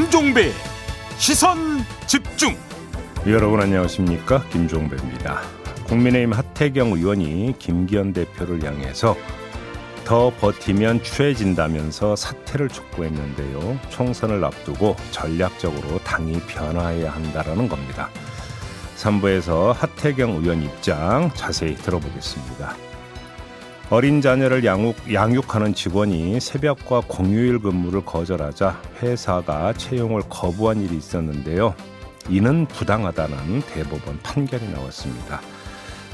김종배 시선 집중 여러분 안녕하십니까 김종배입니다. 국민의힘 하태경 의원이 김기현 대표를 향해서 더 버티면 추해진다면서 사퇴를 촉구했는데요. 총선을 앞두고 전략적으로 당이 변화해야 한다라는 겁니다. 3부에서 하태경 의원 입장 자세히 들어보겠습니다. 어린 자녀를 양육, 양육하는 직원이 새벽과 공휴일 근무를 거절하자 회사가 채용을 거부한 일이 있었는데요. 이는 부당하다는 대법원 판결이 나왔습니다.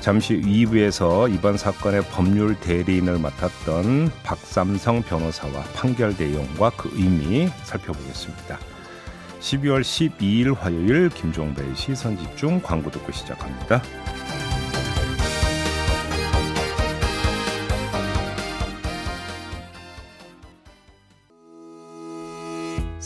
잠시 2부에서 이번 사건의 법률 대리인을 맡았던 박삼성 변호사와 판결 내용과 그 의미 살펴보겠습니다. 12월 12일 화요일 김종배의 시선집중 광고 듣고 시작합니다.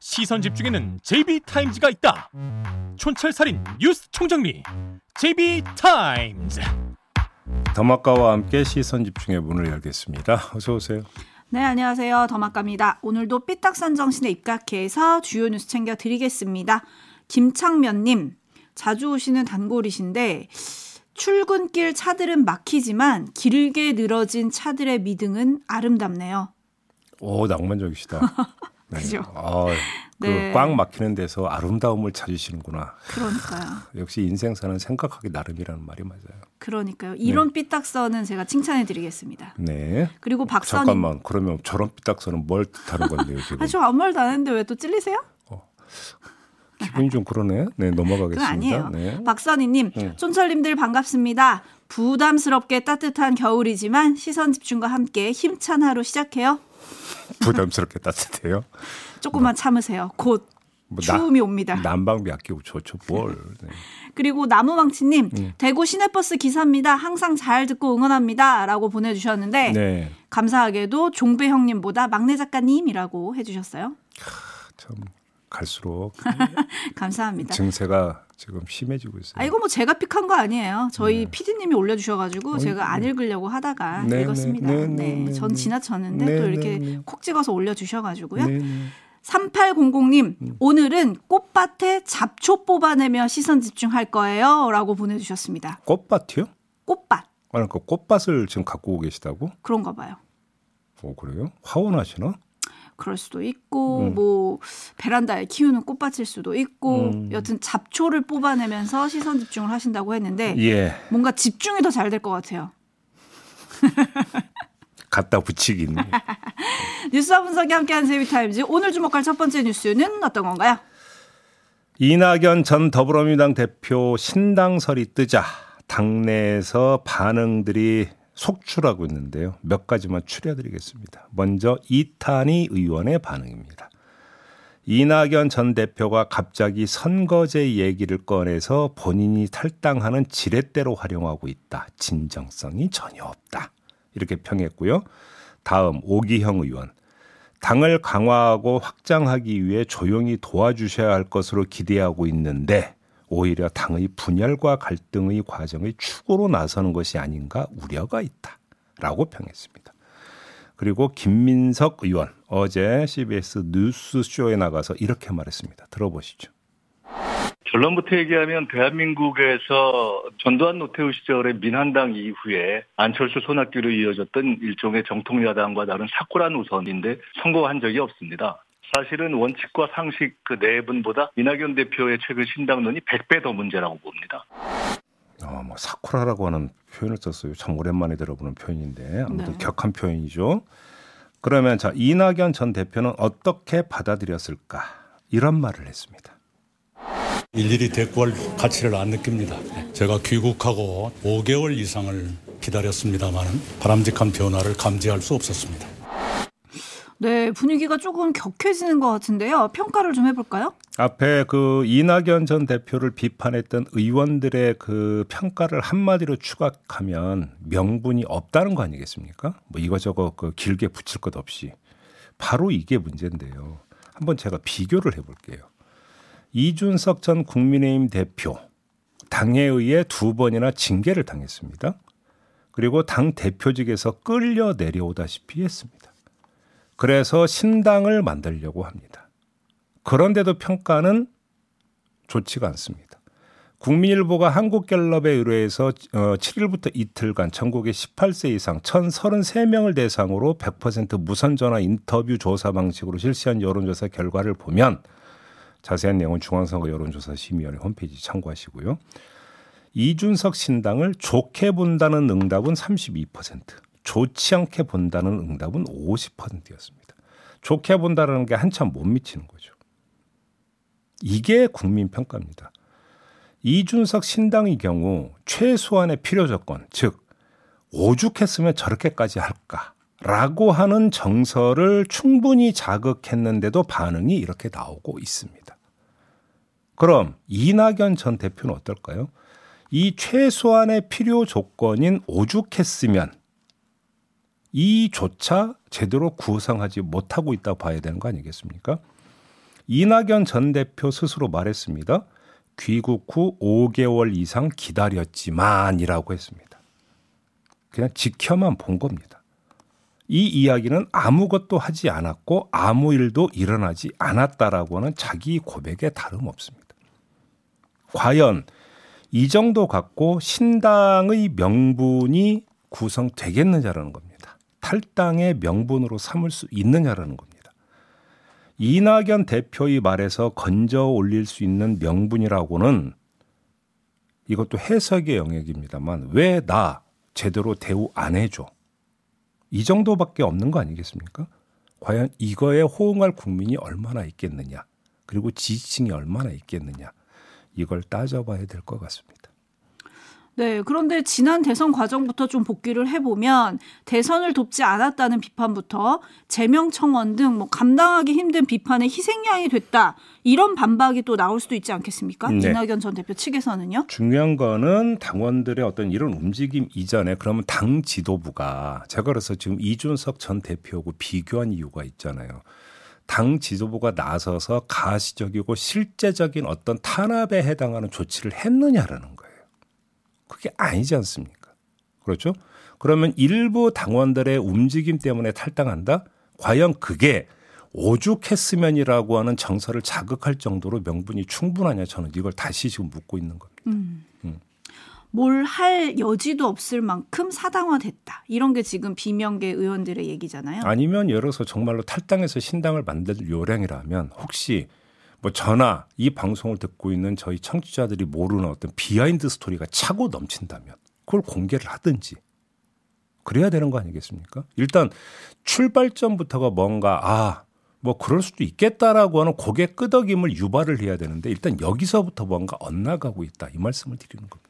시선 집중에는 JB타임즈가 있다 촌철살인 뉴스 총정리 JB타임즈 더마카와 함께 시선 집중의 문을 열겠습니다. 어서 오세요. 네, 안녕하세요. 더마카입니다. 오늘도 삐딱선 정신에 입각해서 주요 뉴스 챙겨 드리겠습니다. 김창면님, 자주 오시는 단골이신데 출근길 차들은 막히지만 길게 늘어진 차들의 미등은 아름답네요. 오 낭만적이시다. 네. 그죠? 아, 네. 그꽉 막히는 데서 아름다움을 찾으시는구나. 그러니까요. 역시 인생 사는 생각하기 나름이라는 말이 맞아요. 그러니까요. 이런 네. 삐딱선은 제가 칭찬해 드리겠습니다. 네. 그리고 박선 잠깐만. 그러면 저런 삐딱선은 뭘 뜻하는 건데요 지금? 아, 저 아무 말도 안 했는데 왜 또 찔리세요? 어. 기분이 좀 그러네. 네, 넘어가겠습니다. 아니에요. 네. 박선희님, 네. 촌철님들 반갑습니다. 부담스럽게 따뜻한 겨울이지만 시선 집중과 함께 힘찬 하루 시작해요. 부담스럽게 따뜻해요. 조금만 뭐, 참으세요. 곧 뭐 추움이 나, 옵니다. 난방비 아끼고 좋죠 뭘. 네. 그리고 나무망치님 음. 대구 시내버스 기사입니다. 항상 잘 듣고 응원합니다 라고 보내주셨는데 네. 감사하게도 종배 형님보다 막내 작가님이라고 해주셨어요. 참 갈수록 감사합니다. 증세가 지금 심해지고 있어요. 아 이거 뭐 제가 픽한 거 아니에요. 저희 네. PD님이 올려주셔가지고 어, 제가 안 읽으려고 하다가 네, 네 읽었습니다. 네, 네, 네, 전 지나쳤는데 네, 또 이렇게 콕 찍어서 올려주셔가지고요. 3800님, 음. 오늘은 꽃밭에 잡초 뽑아내며 시선 집중할 거예요. 라고 보내주셨습니다. 꽃밭이요? 꽃밭. 아니, 그 꽃밭을 지금 갖고 계시다고? 그런가 봐요. 어, 그래요? 화원하시나? 그럴 수도 있고 음. 뭐 베란다에 키우는 꽃밭일 수도 있고 음. 여튼 잡초를 뽑아내면서 시선 집중을 하신다고 했는데 예. 뭔가 집중이 더 잘 될 것 같아요. 갖다 붙이긴. 뉴스와 분석이 함께한 세비타임즈 오늘 주목할 첫 번째 뉴스는 어떤 건가요? 이낙연 전 더불어민주당 대표 신당설이 뜨자 당내에서 반응들이 속출하고 있는데요. 몇 가지만 추려드리겠습니다. 먼저 이탄희 의원의 반응입니다. 이낙연 전 대표가 갑자기 선거제 얘기를 꺼내서 본인이 탈당하는 지렛대로 활용하고 있다. 진정성이 전혀 없다. 이렇게 평했고요. 다음 오기형 의원. 당을 강화하고 확장하기 위해 조용히 도와주셔야 할 것으로 기대하고 있는데 오히려 당의 분열과 갈등의 과정의 축으로 나서는 것이 아닌가 우려가 있다라고 평했습니다. 그리고 김민석 의원 어제 CBS 뉴스쇼에 나가서 이렇게 말했습니다. 들어보시죠. 결론부터 얘기하면 대한민국에서 전두환 노태우 시절의 민한당 이후에 안철수 손학규로 이어졌던 일종의 정통야당과 다른 사쿠란 우선인데 선거한 적이 없습니다. 사실은 원칙과 상식 그 내분보다 이낙연 대표의 최근 신당론이 100배 더 문제라고 봅니다. 어, 뭐 사쿠라라고 하는 표현을 썼어요. 참 오랜만에 들어보는 표현인데 아무튼 네. 격한 표현이죠. 그러면 자 이낙연 전 대표는 어떻게 받아들였을까 이런 말을 했습니다. 일일이 대꾸할 가치를 안 느낍니다. 제가 귀국하고 5개월 이상을 기다렸습니다마는 바람직한 변화를 감지할 수 없었습니다. 네, 분위기가 조금 격해지는 것 같은데요. 평가를 좀 해볼까요? 앞에 그 이낙연 전 대표를 비판했던 의원들의 그 평가를 한마디로 추각하면 명분이 없다는 거 아니겠습니까? 뭐 이거저거 그 길게 붙일 것 없이 바로 이게 문제인데요. 한번 제가 비교를 해볼게요. 이준석 전 국민의힘 대표 당에 의해 두 번이나 징계를 당했습니다. 그리고 당 대표직에서 끌려 내려오다시피 했습니다. 그래서 신당을 만들려고 합니다. 그런데도 평가는 좋지가 않습니다. 국민일보가 한국갤럽에 의뢰해서 7일부터 어, 이틀간 전국의 18세 이상 1,033명을 대상으로 100% 무선 전화 인터뷰 조사 방식으로 실시한 여론조사 결과를 보면 자세한 내용은 중앙선거 여론조사 심의위원회 홈페이지 참고하시고요. 이준석 신당을 좋게 본다는 응답은 32%, 좋지 않게 본다는 응답은 50%였습니다. 좋게 본다는 게 한참 못 미치는 거죠. 이게 국민 평가입니다. 이준석 신당의 경우 최소한의 필요 조건, 즉 오죽했으면 저렇게까지 할까라고 하는 정서를 충분히 자극했는데도 반응이 이렇게 나오고 있습니다. 그럼 이낙연 전 대표는 어떨까요? 이 최소한의 필요 조건인 오죽했으면 이조차 제대로 구성하지 못하고 있다 봐야 되는 거 아니겠습니까? 이낙연 전 대표 스스로 말했습니다. 귀국 후 5개월 이상 기다렸지만이라고 했습니다. 그냥 지켜만 본 겁니다. 이 이야기는 아무것도 하지 않았고 아무 일도 일어나지 않았다라고 하는 자기 고백에 다름없습니다. 과연 이 정도 갖고 신당의 명분이 구성되겠느냐라는 겁니다. 탈당의 명분으로 삼을 수 있느냐라는 겁니다. 이낙연 대표의 말에서 건져 올릴 수 있는 명분이라고는 이것도 해석의 영역입니다만 왜 나 제대로 대우 안 해줘? 이 정도밖에 없는 거 아니겠습니까? 과연 이거에 호응할 국민이 얼마나 있겠느냐? 그리고 지지층이 얼마나 있겠느냐? 이걸 따져봐야 될 것 같습니다. 네, 그런데 지난 대선 과정부터 좀 복귀를 해보면 대선을 돕지 않았다는 비판부터 제명 청원 등 뭐 감당하기 힘든 비판의 희생양이 됐다 이런 반박이 또 나올 수도 있지 않겠습니까? 네. 이낙연 전 대표 측에서는요. 중요한 거는 당원들의 어떤 이런 움직임 이전에 그러면 당 지도부가 제가 그래서 지금 이준석 전 대표하고 비교한 이유가 있잖아요. 당 지도부가 나서서 가시적이고 실제적인 어떤 탄압에 해당하는 조치를 했느냐라는 거예요. 그게 아니지 않습니까? 그렇죠? 그러면 일부 당원들의 움직임 때문에 탈당한다? 과연 그게 오죽했으면이라고 하는 정서를 자극할 정도로 명분이 충분하냐 저는 이걸 다시 지금 묻고 있는 겁니다. 음. 음. 뭘할 여지도 없을 만큼 사당화됐다. 이런 게 지금 비명계 의원들의 얘기잖아요. 아니면 예를 들어서 정말로 탈당해서 신당을 만들 요량이라면 혹시 뭐 저나 이 방송을 듣고 있는 저희 청취자들이 모르는 어떤 behind story가 차고 넘친다면 그걸 공개를 하든지 그래야 되는 거 아니겠습니까? 일단 출발점부터가 뭔가 아, 뭐 그럴 수도 있겠다라고 하는 고개 끄덕임을 유발을 해야 되는데 일단 여기서부터 뭔가 엇나가고 있다 이 말씀을 드리는 겁니다.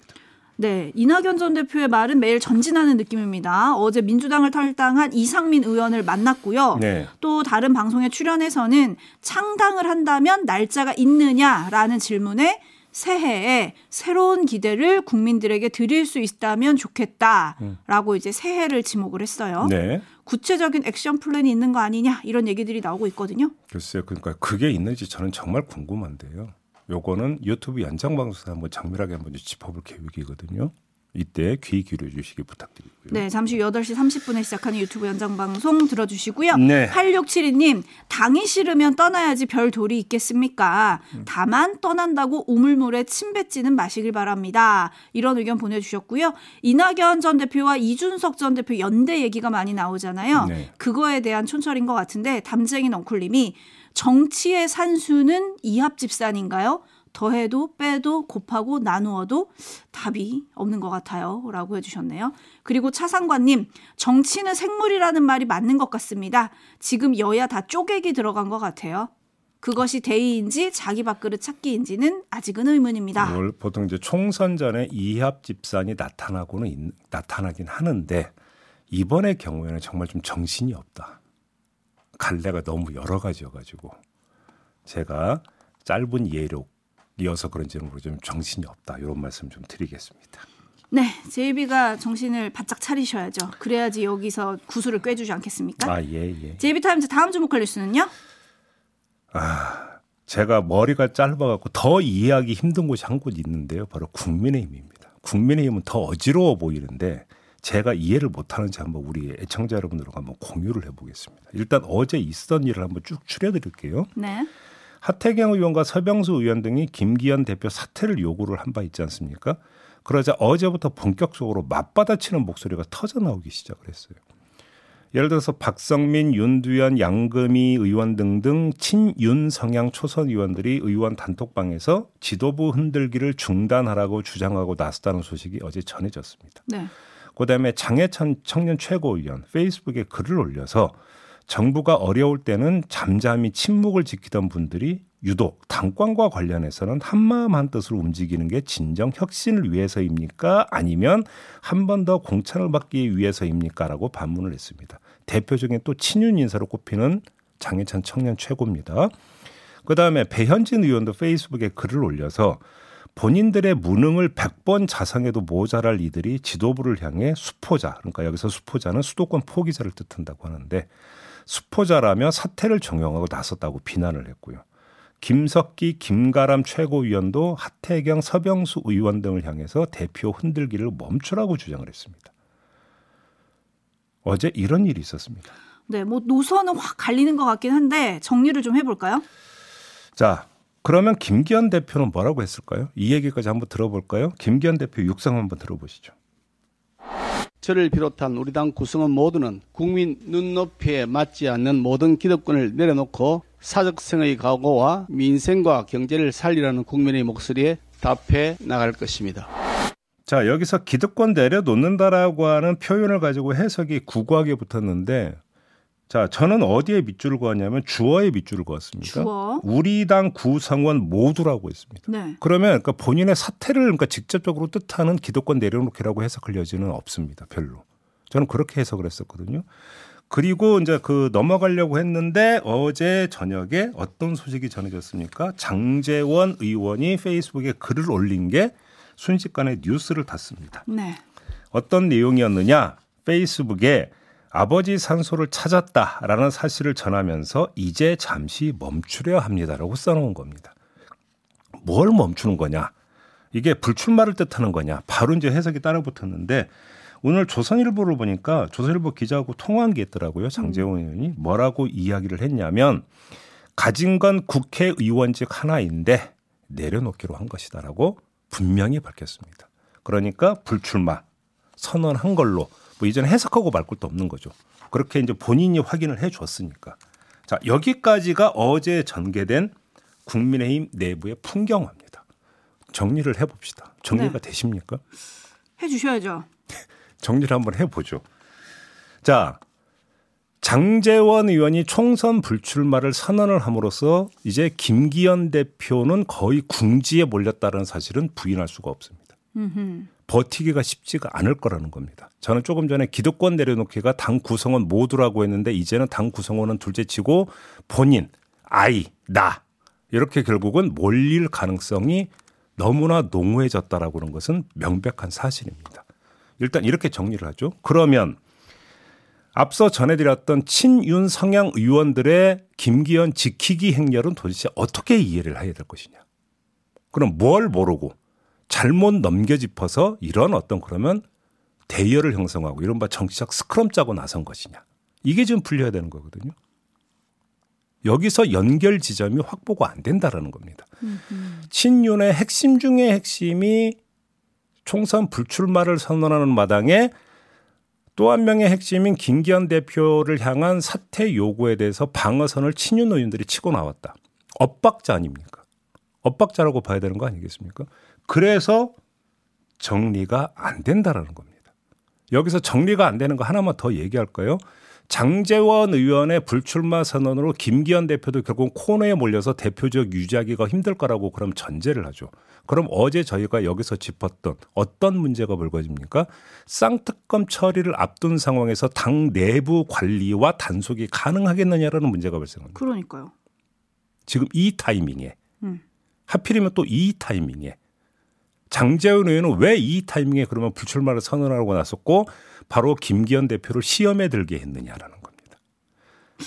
네, 이낙연 전 대표의 말은 매일 전진하는 느낌입니다. 어제 민주당을 탈당한 이상민 의원을 만났고요. 네. 또 다른 방송에 출연해서는 창당을 한다면 날짜가 있느냐라는 질문에 새해에 새로운 기대를 국민들에게 드릴 수 있다면 좋겠다라고 이제 새해를 지목을 했어요. 네. 구체적인 액션 플랜이 있는 거 아니냐 이런 얘기들이 나오고 있거든요. 글쎄요. 그러니까 그게 있는지 저는 정말 궁금한데요. 요거는 유튜브 연장 방송에서 한번 장밀하게 한번 짚어볼 계획이거든요. 이때 귀 기울여 주시기 부탁드리고요. 네, 잠시 후 8시 30분에 시작하는 유튜브 연장 방송 들어주시고요. 네. 8672님, 당이 싫으면 떠나야지 별 도리 있겠습니까? 다만 떠난다고 우물물에 침 뱉지는 마시길 바랍니다. 이런 의견 보내주셨고요. 이낙연 전 대표와 이준석 전 대표 연대 얘기가 많이 나오잖아요. 네. 그거에 대한 촌철인 것 같은데 담쟁이 넝쿨님이 정치의 산수는 이합집산인가요? 더해도 빼도 곱하고 나누어도 답이 없는 것 같아요. 라고 해주셨네요. 그리고 차상관님, 정치는 생물이라는 말이 맞는 것 같습니다. 지금 여야 다 쪼개기 들어간 것 같아요. 그것이 대의인지 자기 밥그릇 찾기인지는 아직은 의문입니다. 보통 이제 총선 전에 이합 집산이 나타나고는 있, 나타나긴 하는데 이번의 경우에는 정말 좀 정신이 없다. 갈래가 너무 여러 가지여가지고 제가 짧은 예력이어서 그런지는 좀 정신이 없다 이런 말씀 좀 드리겠습니다. 네, JB가 정신을 바짝 차리셔야죠. 그래야지 여기서 구슬을 꿰주지 않겠습니까? 아, 예, 예. JB 타임즈 다음 주목할 뉴스는요? 아, 제가 머리가 짧아갖고 더 이해하기 힘든 곳이 한 곳 있는데요. 바로 국민의힘입니다. 국민의힘은 더 어지러워 보이는데 제가 이해를 못하는지 한번 우리 애청자 여러분들과 한번 공유를 해보겠습니다. 일단 어제 있었던 일을 한번 쭉 추려드릴게요. 네. 하태경 의원과 서병수 의원 등이 김기현 대표 사퇴를 요구를 한 바 있지 않습니까? 그러자 어제부터 본격적으로 맞받아치는 목소리가 터져 나오기 시작을 했어요. 예를 들어서 박성민, 윤두현, 양금희 의원 등등 친윤 성향 초선 의원들이 의원 단톡방에서 지도부 흔들기를 중단하라고 주장하고 나섰다는 소식이 어제 전해졌습니다. 네. 그다음에 장해찬 청년 최고위원 페이스북에 글을 올려서 정부가 어려울 때는 잠잠히 침묵을 지키던 분들이 유독 당권과 관련해서는 한마음 한뜻으로 움직이는 게 진정 혁신을 위해서입니까? 아니면 한 번 더 공천을 받기 위해서입니까? 라고 반문을 했습니다. 대표적인 또 친윤 인사로 꼽히는 장해찬 청년 최고입니다. 그 다음에 배현진 의원도 페이스북에 글을 올려서 본인들의 무능을 100번 자성해도 모자랄 이들이 지도부를 향해 수포자, 그러니까 여기서 수포자는 수도권 포기자를 뜻한다고 하는데 수포자라며 사퇴를 정용하고 나섰다고 비난을 했고요. 김석기, 김가람 최고위원도 하태경, 서병수 의원 등을 향해서 대표 흔들기를 멈추라고 주장을 했습니다. 어제 이런 일이 있었습니다. 네, 뭐 노선은 확 갈리는 것 같긴 한데 정리를 좀 해볼까요? 자, 그러면 김기현 대표는 뭐라고 했을까요? 이 얘기까지 한번 들어볼까요? 김기현 대표 육성 한번 들어보시죠. 저를 비롯한 우리 당 구성원 모두는 국민 눈높이에 맞지 않는 모든 기득권을 내려놓고 사적성의 각오와 민생과 경제를 살리라는 국민의 목소리에 답해 나갈 것입니다. 자, 여기서 기득권 내려놓는다라고 하는 표현을 가지고 해석이 구구하게 붙었는데 자, 저는 어디에 밑줄을 그었냐면 주어에 밑줄을 그었습니다. 주어. 우리 당 구성원 모두라고 했습니다. 네. 그러면 그러니까 본인의 사퇴를 그러니까 직접적으로 뜻하는 기득권 내려놓기라고 해석할 여지는 없습니다. 별로. 저는 그렇게 해석을 했었거든요. 그리고 이제 그 넘어가려고 했는데 어제 저녁에 어떤 소식이 전해졌습니까? 장재원 의원이 페이스북에 글을 올린 게 순식간에 뉴스를 탔습니다. 네. 어떤 내용이었느냐? 페이스북에 아버지 산소를 찾았다라는 사실을 전하면서 이제 잠시 멈추려 합니다라고 써놓은 겁니다. 뭘 멈추는 거냐? 이게 불출마를 뜻하는 거냐? 바로 이제 해석이 따라 붙었는데 오늘 조선일보를 보니까 조선일보 기자하고 통화한 게 있더라고요. 장재원 의원이 뭐라고 이야기를 했냐면 가진 건 국회의원직 하나인데 내려놓기로 한 것이다라고 분명히 밝혔습니다. 그러니까 불출마 선언한 걸로 뭐 이전에 해석하고 말 것도 없는 거죠. 그렇게 이제 본인이 확인을 해 줬으니까. 자, 여기까지가 어제 전개된 국민의힘 내부의 풍경화입니다. 정리를 해 봅시다. 정리가 네. 되십니까? 해 주셔야죠. 정리를 한번 해 보죠. 자, 장재원 의원이 총선 불출마를 선언을 함으로써 이제 김기현 대표는 거의 궁지에 몰렸다는 사실은 부인할 수가 없습니다. 음흠. 버티기가 쉽지가 않을 거라는 겁니다. 저는 조금 전에 기득권 내려놓기가 당 구성원 모두라고 했는데 이제는 당 구성원은 둘째치고 본인, 아이, 나 이렇게 결국은 몰릴 가능성이 너무나 농후해졌다라고 하는 것은 명백한 사실입니다. 일단 이렇게 정리를 하죠. 그러면 앞서 전해드렸던 친윤 성향 의원들의 김기현 지키기 행렬은 도대체 어떻게 이해를 해야 될 것이냐. 그럼 뭘 모르고 잘못 넘겨짚어서 이런 어떤 그러면 대열을 형성하고 이른바 정치적 스크럼 짜고 나선 것이냐. 이게 지금 풀려야 되는 거거든요. 여기서 연결 지점이 확보가 안 된다라는 겁니다. 음흠. 친윤의 핵심 중의 핵심이 총선 불출마를 선언하는 마당에 또 한 명의 핵심인 김기현 대표를 향한 사퇴 요구에 대해서 방어선을 친윤 의원들이 치고 나왔다. 엇박자 아닙니까? 엇박자라고 봐야 되는 거 아니겠습니까? 그래서 정리가 안 된다라는 겁니다. 여기서 정리가 안 되는 거 하나만 더 얘기할까요? 장재원 의원의 불출마 선언으로 김기현 대표도 결국 코너에 몰려서 대표적 유지하기가 힘들 거라고 그럼 전제를 하죠. 그럼 어제 저희가 여기서 짚었던 어떤 문제가 불거집니까? 쌍특검 처리를 앞둔 상황에서 당 내부 관리와 단속이 가능하겠느냐라는 문제가 발생합니다. 그러니까요. 지금 이 타이밍에 음. 하필이면 또 이 타이밍에 장재훈 의원은 왜 이 타이밍에 그러면 불출마를 선언하고 났었고 바로 김기현 대표를 시험에 들게 했느냐라는 겁니다.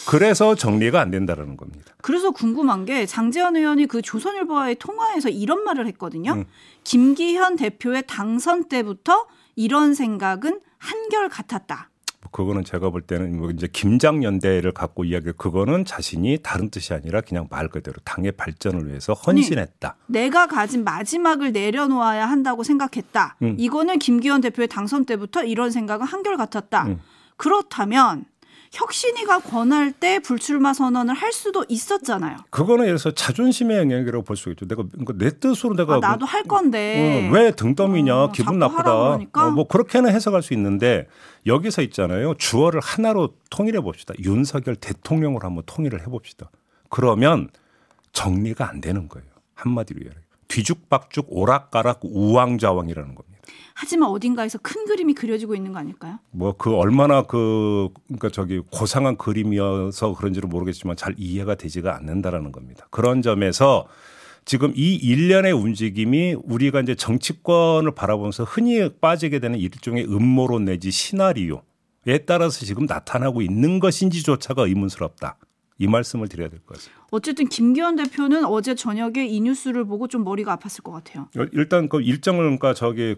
그래서 정리가 안 된다라는 겁니다. 그래서 궁금한 게 장재현 의원이 그 조선일보와의 통화에서 이런 말을 했거든요. 음. 김기현 대표의 당선 때부터 이런 생각은 한결 같았다. 그거는 제가 볼 때는 뭐 이제 김장연대를 갖고 이야기 그거는 자신이 다른 뜻이 아니라 그냥 말 그대로 당의 발전을 위해서 헌신했다. 아니, 내가 가진 마지막을 내려놓아야 한다고 생각했다. 음. 이거는 김기현 대표의 당선 때부터 이런 생각은 한결 같았다. 음. 그렇다면 혁신이가 권할 때 불출마 선언을 할 수도 있었잖아요. 그거는 예를 들어서 자존심의 영역이라고 볼 수 있죠. 내가 그러니까 내 뜻으로 내가 아, 나도 할 건데 어, 왜 등덤이냐 어, 기분 나쁘다. 어, 뭐 그렇게는 해석할 수 있는데 여기서 있잖아요. 주어를 하나로 통일해 봅시다. 윤석열 대통령으로 한번 통일을 해 봅시다. 그러면 정리가 안 되는 거예요. 한마디로 이야기. 뒤죽박죽 오락가락 우왕좌왕이라는 겁니다. 하지만 어딘가에서 큰 그림이 그려지고 있는 거 아닐까요? 뭐 그 얼마나 그 그러니까 저기 고상한 그림이어서 그런지는 모르겠지만 잘 이해가 되지가 않는다라는 겁니다. 그런 점에서 지금 이 일련의 움직임이 우리가 이제 정치권을 바라보면서 흔히 빠지게 되는 일종의 음모론 내지 시나리오에 따라서 지금 나타나고 있는 것인지조차가 의문스럽다. 이 말씀을 드려야 될 것 같습니다. 어쨌든 김기현 대표는 어제 저녁에 이 뉴스를 보고 좀 머리가 아팠을 것 같아요. 일단 그 일정을 그러니까 저기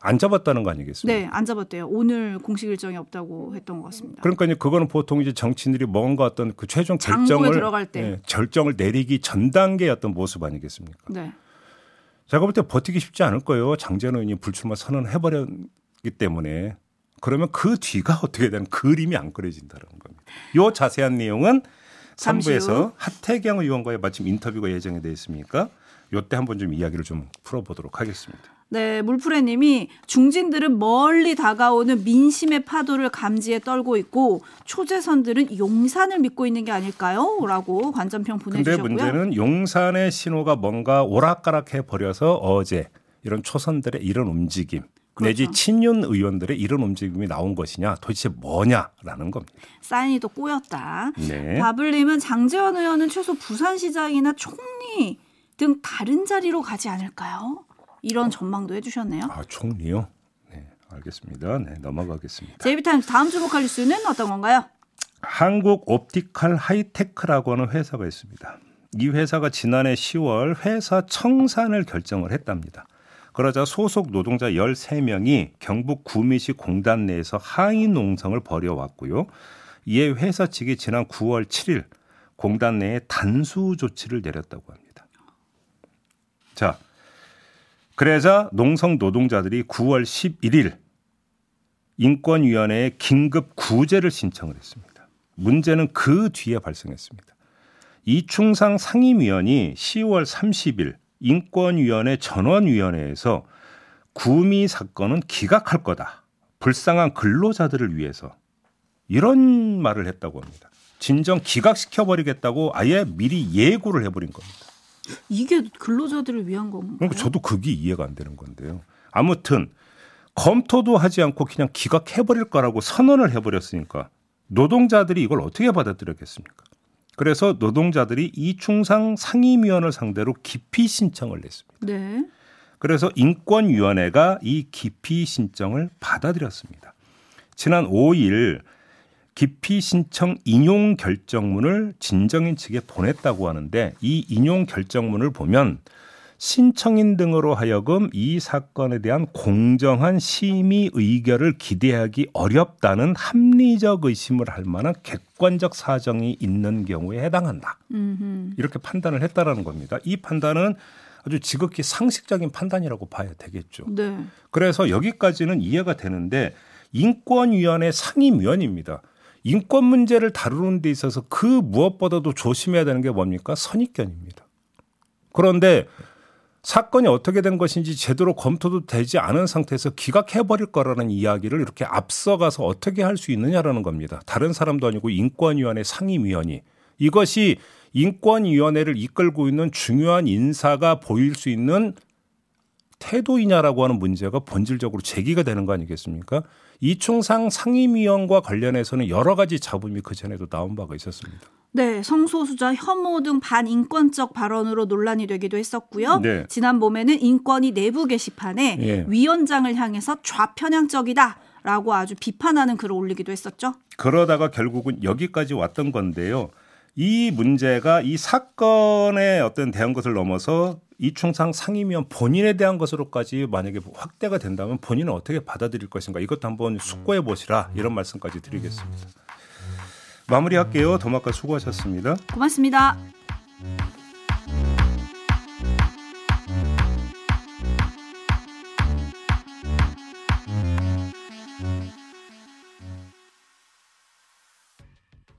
안 잡았다는 거 아니겠습니까? 네, 안 잡았대요. 오늘 공식 일정이 없다고 했던 것 같습니다. 그러니까 이제 그거는 보통 이제 정치인들이 뭔가 어떤 그 최종 결정을 들어갈 때 네, 결정을 내리기 전 단계의 어떤 모습 아니겠습니까? 네. 제가 볼 때 버티기 쉽지 않을 거예요. 장재현 의원이 불출마 선언을 해버렸기 때문에 그러면 그 뒤가 어떻게 되는 그림이 안 그려진다는 겁니다. 요 자세한 내용은 3부에서 하태경 의원과의 마침 인터뷰가 예정이 되어 있으니까 요때 한번 좀 이야기를 좀 풀어보도록 하겠습니다. 네, 물프레님이 중진들은 멀리 다가오는 민심의 파도를 감지에 떨고 있고 초재선들은 용산을 믿고 있는 게 아닐까요? 라고 관전평 보내주셨고요. 근데 문제는 용산의 신호가 뭔가 오락가락해 버려서 어제 이런 초선들의 이런 움직임 그렇죠. 내지 친윤 의원들의 이런 움직임이 나온 것이냐 도대체 뭐냐라는 겁니다. 사인이 또 꼬였다. 네. 바블님은 장제원 의원은 최소 부산시장이나 총리 등 다른 자리로 가지 않을까요? 이런 전망도 해주셨네요. 아 총리요? 네, 알겠습니다. 네, 넘어가겠습니다. JB타임즈 다음 주목할 뉴스는 어떤 건가요? 한국 옵티컬 하이테크라고 하는 회사가 있습니다. 이 회사가 지난해 10월 회사 청산을 결정을 했답니다. 그러자 소속 노동자 13명이 경북 구미시 공단 내에서 항의 농성을 벌여왔고요. 이에 회사 측이 지난 9월 7일 공단 내에 단수 조치를 내렸다고 합니다. 자, 그래자 농성 노동자들이 9월 11일 인권위원회에 긴급 구제를 신청을 했습니다. 문제는 그 뒤에 발생했습니다. 이충상 상임위원이 10월 30일 인권위원회 전원위원회에서 구미 사건은 기각할 거다. 불쌍한 근로자들을 위해서 이런 말을 했다고 합니다. 진정 기각시켜버리겠다고 아예 미리 예고를 해버린 겁니다. 이게 근로자들을 위한 건가요? 그러니까 저도 그게 이해가 안 되는 건데요. 아무튼 검토도 하지 않고 그냥 기각해버릴 거라고 선언을 해버렸으니까 노동자들이 이걸 어떻게 받아들였겠습니까? 그래서 노동자들이 이충상 상임위원을 상대로 기피 신청을 냈습니다. 네. 그래서 인권위원회가 이 기피 신청을 받아들였습니다. 지난 5일 기피 신청 인용 결정문을 진정인 측에 보냈다고 하는데 이 인용 결정문을 보면 신청인 등으로 하여금 이 사건에 대한 공정한 심의 의결을 기대하기 어렵다는 합리적 의심을 할 만한 객관적 사정이 있는 경우에 해당한다. 음흠. 이렇게 판단을 했다라는 겁니다. 이 판단은 아주 지극히 상식적인 판단이라고 봐야 되겠죠. 네. 그래서 여기까지는 이해가 되는데 인권위원회 상임위원입니다. 인권 문제를 다루는 데 있어서 그 무엇보다도 조심해야 되는 게 뭡니까? 선입견입니다. 그런데 사건이 어떻게 된 것인지 제대로 검토도 되지 않은 상태에서 기각해버릴 거라는 이야기를 이렇게 앞서가서 어떻게 할 수 있느냐라는 겁니다. 다른 사람도 아니고 인권위원회 상임위원이 이것이 인권위원회를 이끌고 있는 중요한 인사가 보일 수 있는 태도이냐라고 하는 문제가 본질적으로 제기가 되는 거 아니겠습니까? 이충상 상임위원과 관련해서는 여러 가지 잡음이 그 전에도 나온 바가 있었습니다. 네, 성소수자 혐오 등 반인권적 발언으로 논란이 되기도 했었고요. 네. 지난 봄에는 인권위 내부 게시판에 예. 위원장을 향해서 좌편향적이다. 라고 아주 비판하는 글을 올리기도 했었죠. 그러다가 결국은 여기까지 왔던 건데요. 이 문제가 이 사건에 어떤 대한 것을 넘어서 이충상 상임위원 본인에 대한 것으로까지 만약에 확대가 된다면 본인은 어떻게 받아들일 것인가 이것도 한번 숙고해 보시라 이런 말씀까지 드리겠습니다. 마무리할게요. 도마카 수고하셨습니다. 고맙습니다.